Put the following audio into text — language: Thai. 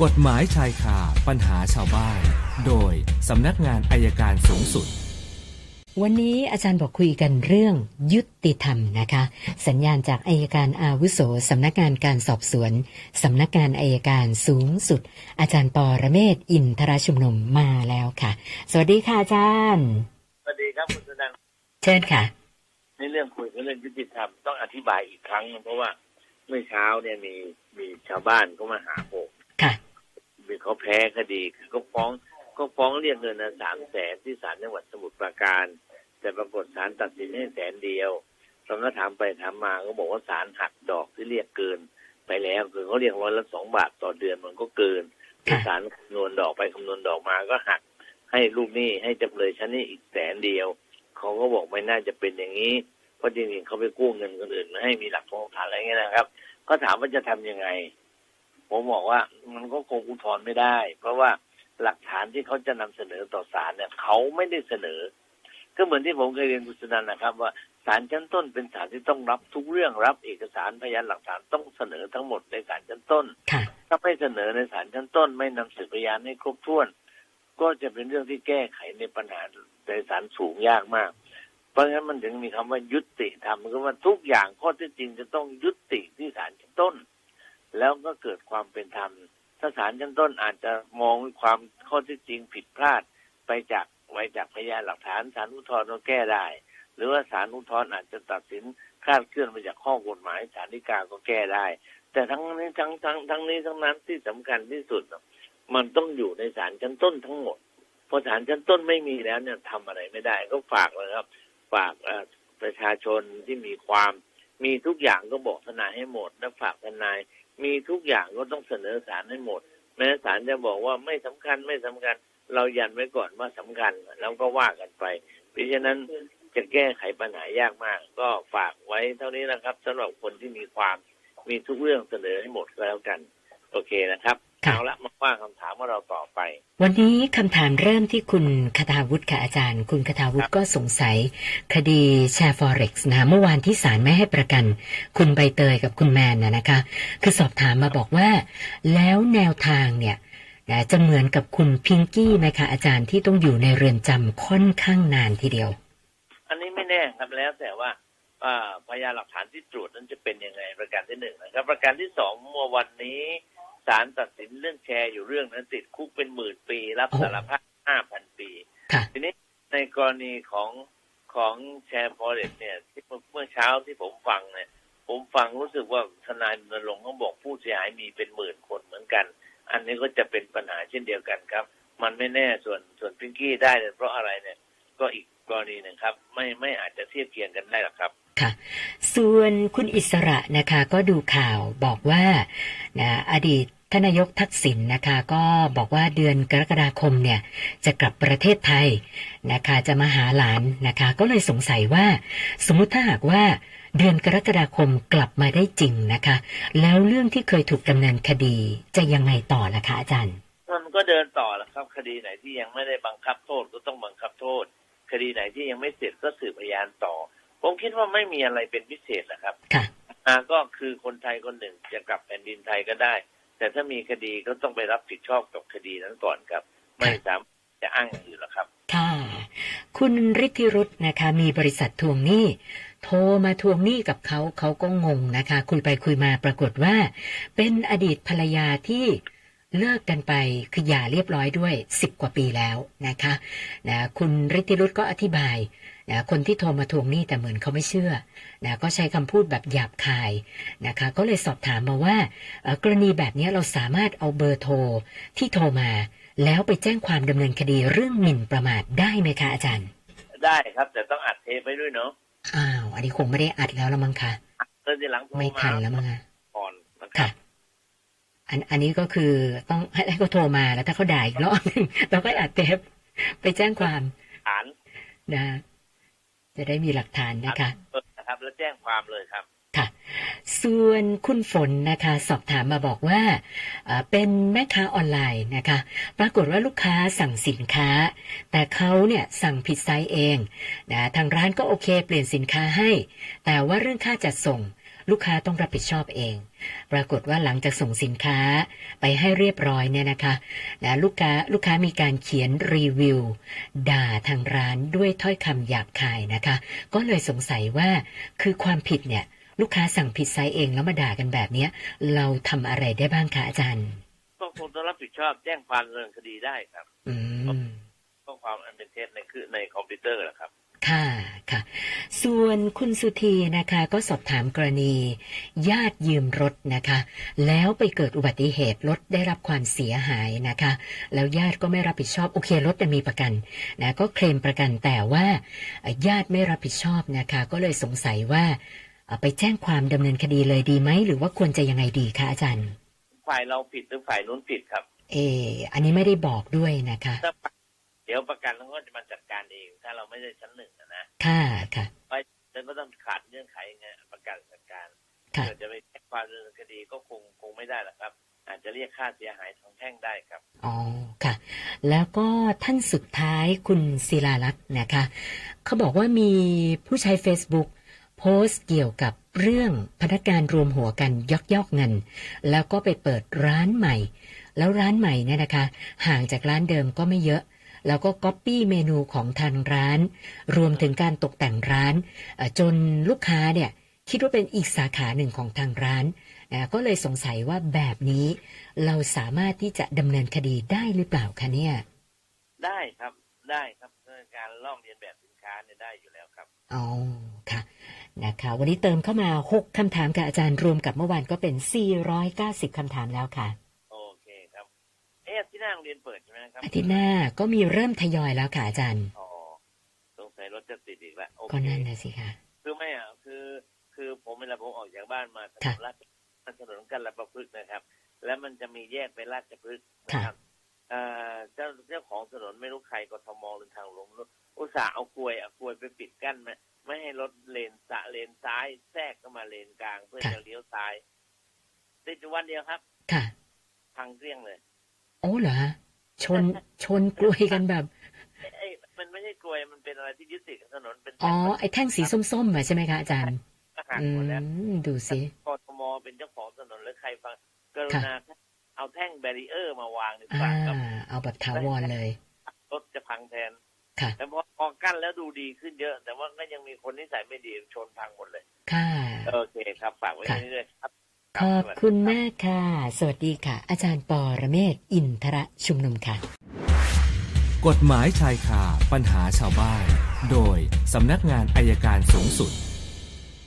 กฎหมายชายคาปัญหาชาวบ้าน โดยสำนักงานอายการสูงสุด วันนี้อาจารย์บอกคุยกันเรื่องยุติธรรมนะคะ สัญญาณจากอายการอาวุโสสำนักงานการสอบสวนสำนักงานอายการสูงสุด อาจารย์ปอระเมศอินทรชุมนุมมาแล้วค่ะ สวัสดีค่ะอาจารย์สวัสดีครับคุณสุนันท์เชิญค่ะ ในเรื่องคุยกันเรื่องยุติธรรมต้องอธิบายอีกครั้ง เพราะว่าเมื่อเช้าเนี่ยมีมีชาวบ้านก็มาหาผมค่ะมี เขาแพ้คดีคือก็ฟ้องก็ฟ้องเรียกเงินนะสามแสนที่ศาลจังหวัดสมุทรปราการ แต่ปรากฏศาลตัดสินให้แสนเดียวเราก็ถามไปถามมาก็บอกว่าศาลหักดอกที่เรียกเกินไปแล้วคือเขาเรียกร้อยละสองบาทต่อเดือนมันก็เกินค่ะศาลคำนวณดอกไปคำนวณดอกมาก็หัก ให้ลูกหนี้ให้จำเลยชั้นนี้อีกแสนเดียวเขาก็บอกไม่น่าจะเป็นอย่างนี้เพราะจริงๆเขาไปกู้เงินคนอื่นมาให้มีหลักฐานอะไรเงี้ยนะครับ ก็ถามว่าจะทำยังไง ผมบอกว่ามันก็คงอุทธรณ์ไม่ได้ เพราะว่าหลักฐานที่เขาจะนำเสนอต่อศาลเนี่ยเขาไม่ได้เสนอ ก็เหมือนที่ผมเคยเรียนคุณสุนันท์นะครับ ว่าศาลชั้นต้นเป็นศาลที่ต้องรับทุกเรื่องรับเอกสารพยานหลักฐานต้องเสนอทั้งหมดในศาลชั้นต้นค่ะถ้าไม่เสนอในศาลชั้นต้น ไม่นำสืบพยานให้ครบถ้วน ก็จะเป็นเรื่องที่แก้ไขในปัญหาในศาลสูงยากมาก เพราะฉะนั้นมันถึงมีคำว่ายุติธรรมคือว่าทุกอย่างข้อเท็จจริงจะต้องยุติที่ศาลชั้นต้น แล้วก็เกิดความเป็นธรรมถ้าศาลชั้นต้นอาจจะมองความข้อท็จจริงผิดพลาดไปจากไว้จากพยานหลักฐานศาลอุทธรณ์ก็แก้ได้ หรือว่าศาลอุทธรณ์อาจจะตัดสินคลาดเคลื่อนไปจากข้อกฎหมายศาลฎีกาก็แก้ได้ แต่ทั้งนี้ทั้งทั้งทั้งนี้ทั้งนั้นที่สำคัญที่สุด มันต้องอยู่ในศาลชั้นต้นทั้งหมดพอศาลชั้นต้นไม่มีแล้วเนี่ยทำอะไรไม่ได้ก็ฝากเลยครับ ฝากประชาชนที่มีความมีทุกอย่างก็บอกทนายให้หมด และฝากทนาย มีทุกอย่างก็ต้องเสนอศาลให้หมด แม้ศาลจะบอกว่าไม่สำคัญไม่สำคัญ เรายันไว้ก่อนว่าสำคัญแล้วก็ว่ากันไป เพราะฉะนั้นจะแก้ไขปัญหายากมาก ก็ฝากไว้เท่านี้นะครับสำหรับคนที่มีความมีทุกเรื่องเสนอให้หมดก็แล้วกัน โอเคนะครับ เอาละมาว่าคำถามว่าเราต่อไป วันนี้คำถามเริ่มที่คุณคทาวุฒิค่ะอาจารย์ คุณคทาวุฒิก็สงสัย คดีแชร์ฟอเร็กซ์นะเมื่อวานที่ศาลไม่ให้ประกัน คุณใบเตยกับคุณแมนนะนะคะ คือสอบถามมาบอกว่า แล้วแนวทางเนี่ยนะจะเหมือนกับคุณพิงกี้ไหมคะอาจารย์ที่ต้องอยู่ในเรือนจำค่อนข้างนานทีเดียว อันนี้ไม่แน่ครับแล้วแต่ว่าอ่าพยานหลักฐานที่ตรวจนั้นจะเป็นยังไงประการที่หนึ่งนะครับ ประการที่สองเมื่อวันนี้ ศาลตัดสินเรื่องแชร์อยู่เรื่องนั้นติดคุกเป็นหมื่นปี รับโอ้สารภาพห้าพันปีค่ะทีนี้ในกรณีของของแชร์ฟอเรสเนี่ยที่เมื่อเช้าที่ผมฟังเนี่ย ผมฟังรู้สึกว่าทนายรณรงค์เขาบอกผู้เสียหายมีเป็นหมื่นคนเหมือนกัน อันนี้ก็จะเป็นปัญหาเช่นเดียวกันครับ มันไม่แน่ส่วนส่วนพิงกี้ได้เนี่ยเพราะอะไรเนี่ย ก็อีกกรณีหนึ่งครับ ไม่ไม่อาจจะเทียบเคียงกันได้หรอกครับค่ะ ส่วนคุณอิสระนะคะก็ดูข่าวบอกว่านะอดีตทนายกทักษิณนะคะก็บอกว่าเดือนกรกฎาคมเนี่ยจะกลับประเทศไทยนะคะจะมาหาหลานนะคะก็เลยสงสัยว่า สมมุติถ้าหากว่าเดือนกรกฎาคมกลับมาได้จริงนะคะ แล้วเรื่องที่เคยถูกดำเนินคดีจะยังไงต่อล่ะคะอาจารย์มันก็เดินต่อแหละครับ คดีไหนที่ยังไม่ได้บังคับโทษก็ต้องบังคับโทษ คดีไหนที่ยังไม่เสร็จก็สืบพยานต่อ ผมคิดว่าไม่มีอะไรเป็นพิเศษนะครับค่ะอ่าก็คือคนไทยคนหนึ่งจะกลับแผ่นดินไทยก็ได้ แต่ถ้ามีคดีก็ต้องไปรับผิดชอบกับคดีนั้นก่อนครับ ไม่สามารถจะอ้างอย่างอื่นหรอกครับ ค่ะ คุณฤทธิรุธนะคะ มีบริษัททวงหนี้โทรมาทวงหนี้กับเขาเขาก็งงนะคะ คุยไปคุยมาปรากฏว่า เป็นอดีตภรรยาที่เลิกกันไปคือหย่าเรียบร้อยด้วยสิบกว่าปีแล้วนะคะนะคุณฤทธิรุธก็อธิบาย นะคนที่โทรมาทวงหนี้แต่เหมือนเขาไม่เชื่อนะก็ใช้คำพูดแบบหยาบคายนะคะก็เลยสอบถามมาว่าเอ่อกรณีแบบนี้เราสามารถเอาเบอร์โทรที่โทรมา แล้วไปแจ้งความดำเนินคดีเรื่องหมิ่นประมาทได้ไหมคะอาจารย์ ได้ครับ แต่ต้องอัดเทปไว้ด้วยเนาะอ้าวอันนี้คงไม่ได้อัดแล้วละมั้งคะแล้วทีหลังโทรไม่มาทันแล้วมั้งคะก่อนนะครัค่ะบอันอันนี้ก็คือต้องให้ให้เขาโทรมาแล้วถ้าเขาด่าอีกรอบหนึงเราก็อัดเทปไปแจ้งความฐานนะ จะได้มีหลักฐานนะคะเออนะครับ แล้วแจ้งความเลยครับค่ะ ส่วนคุณฝนนะคะ สอบถามมาบอกว่าเอ่อเป็นแม่ค้าออนไลน์นะคะ ปรากฏว่าลูกค้าสั่งสินค้า แต่เขาเนี่ยสั่งผิดไซส์เองนะทางร้านก็โอเค เปลี่ยนสินค้าให้ แต่ว่าเรื่องค่าจัดส่ง ลูกค้าต้องรับผิดชอบเอง ปรากฏว่าหลังจากส่งสินค้าไปให้เรียบร้อยเนี่ยนะคะนะลูกค้าลูกค้ามีการเขียนรีวิว ด่าทางร้านด้วยถ้อยคำหยาบคายนะคะ ก็เลยสงสัยว่าคือความผิดเนี่ยลูกค้าสั่งผิดไซส์เองแล้วมาด่ากันแบบเนี้ย เราทำอะไรได้บ้างคะอาจารย์ ก็คงต้องรับผิดชอบแจ้งความดำเนินคดีได้ครับ อืมข้อความอันเป็นเท็จในคือในคอมพิวเตอร์นะครับ ค่ะค่ะ ส่วนคุณสุธีนะคะก็สอบถามกรณี ญาติยืมรถนะคะ แล้วไปเกิดอุบัติเหตุรถได้รับความเสียหายนะคะ แล้วญาติก็ไม่รับผิดชอบโอเครถจะมีประกันนะก็เคลมประกันแต่ว่าเอ่อญาติไม่รับผิดชอบนะคะ ก็เลยสงสัยว่าเอ่อไปแจ้งความดำเนินคดีเลยดีไหมหรือว่าควรจะยังไงดีคะอาจารย์ ฝ่ายเราผิดหรือฝ่ายนู้นผิดครับ เอออันนี้ไม่ได้บอกด้วยนะคะถ้าเดี๋ยวประกันเขาก็จะมาจัดการเอง ถ้าเราไม่ได้ชั้นหนึ่งอะนะค่ะค่ะไป แล้วก็ต้องขาดเงื่อนไขไงประกันจัดการค่ะเกิดจะไปแจ้งความดำเนินคดีก็คงคงไม่ได้หรอกครับ อาจจะเรียกค่าเสียหายทางแพ่งได้ครับอ๋อค่ะ แล้วก็ท่านสุดท้ายคุณศิลาลักษณ์นะคะเขาบอกว่ามีผู้ใช้ Facebook โพสต์เกี่ยวกับเรื่องพนักงานรวมหัวกันยักยอกเงิน แล้วก็ไปเปิดร้านใหม่ แล้วร้านใหม่เนี่ยนะคะ ห่างจากร้านเดิมก็ไม่เยอะ แล้วก็ก๊อปปี้เมนูของทางร้าน รวมถึงการตกแต่งร้านเอ่อจนลูกค้าเนี่ยคิดว่าเป็นอีกสาขาหนึ่งของทางร้านนะก็เลยสงสัยว่าแบบนี้ เราสามารถที่จะดำเนินคดีได้หรือเปล่าคะเนี่ย ได้ครับได้ครับเรื่องการลอกเลียนแบบสินค้าเนี่ยได้อยู่แล้วครับอ๋อค่ะนะคะวันนี้เติมเข้ามา 6คำถามกับอาจารย์รวมกับเมื่อวานก็เป็น 490คำถามแล้วค่ะ โอเคครับ เอ๊ะที่ หน้าโรงเรียนเปิดใช่ไหมครับอาทิตย์หน้าก็มีเริ่มทยอยแล้วค่ะอาจารย์อ๋อสงสัยรถจะติดอีกแล้วโอเคก็นั่นนะสิคะคือไม่อะคือ คือผมเวลาผมออกจากบ้านมาถนค่ะนลาดถนนกันละประพฤกษ์นะครับ แล้วมันจะมีแยกไปลาดพฤกษ์นะครับเอ่อเจ้าเจ้าของถนนไม่รู้ใครกทมหรือทางหลวงอุตส่าห์เอากลวยเอากลวยไปปิดกั้นไหมไม่ให้รถเลนสะเลนซ้ายแทรกเข้ามาเลนกลางเพื่อค่ะจะเลี้ยวซ้ายติดอยู่วันเดียวครับ ค่ะ พังเกลี้ยงเลย โอ้เหรอฮะชนชนกลวยกันแบบเอ้ยมันไม่ใช่กลวยมันเป็นอะไรที่ยึดติดกับถนนเป็นอ๋อแท่งไอ้แท่งสีส้มๆอะใช่ไหมคะอาจารย์หักอืหมดแล้วมดูสิกทมเป็นเจ้าของถนนหรือใครฟังกรุณาเอาแท่งแบรีเออร์มาวางดีกอ่าว่าครับเอาแบบถาวรเลยรถจะพังแทนค่ะแต่พอพอกั้นแล้วดูดีขึ้นเยอะ แต่ว่าก็ยังมีคนนิสัยไม่ดีชนพังหมดเลย ค่ะ โอเคครับฝากไว้ค่ะเรื่อยๆครับ ขอบคุณมากค่ะ สวัสดีค่ะ อาจารย์ปอระเมศวร์อินทระชุมนุมค่ะ กฎหมายชายคาปัญหาชาวบ้าน โดยสำนักงานอายการสูงสุด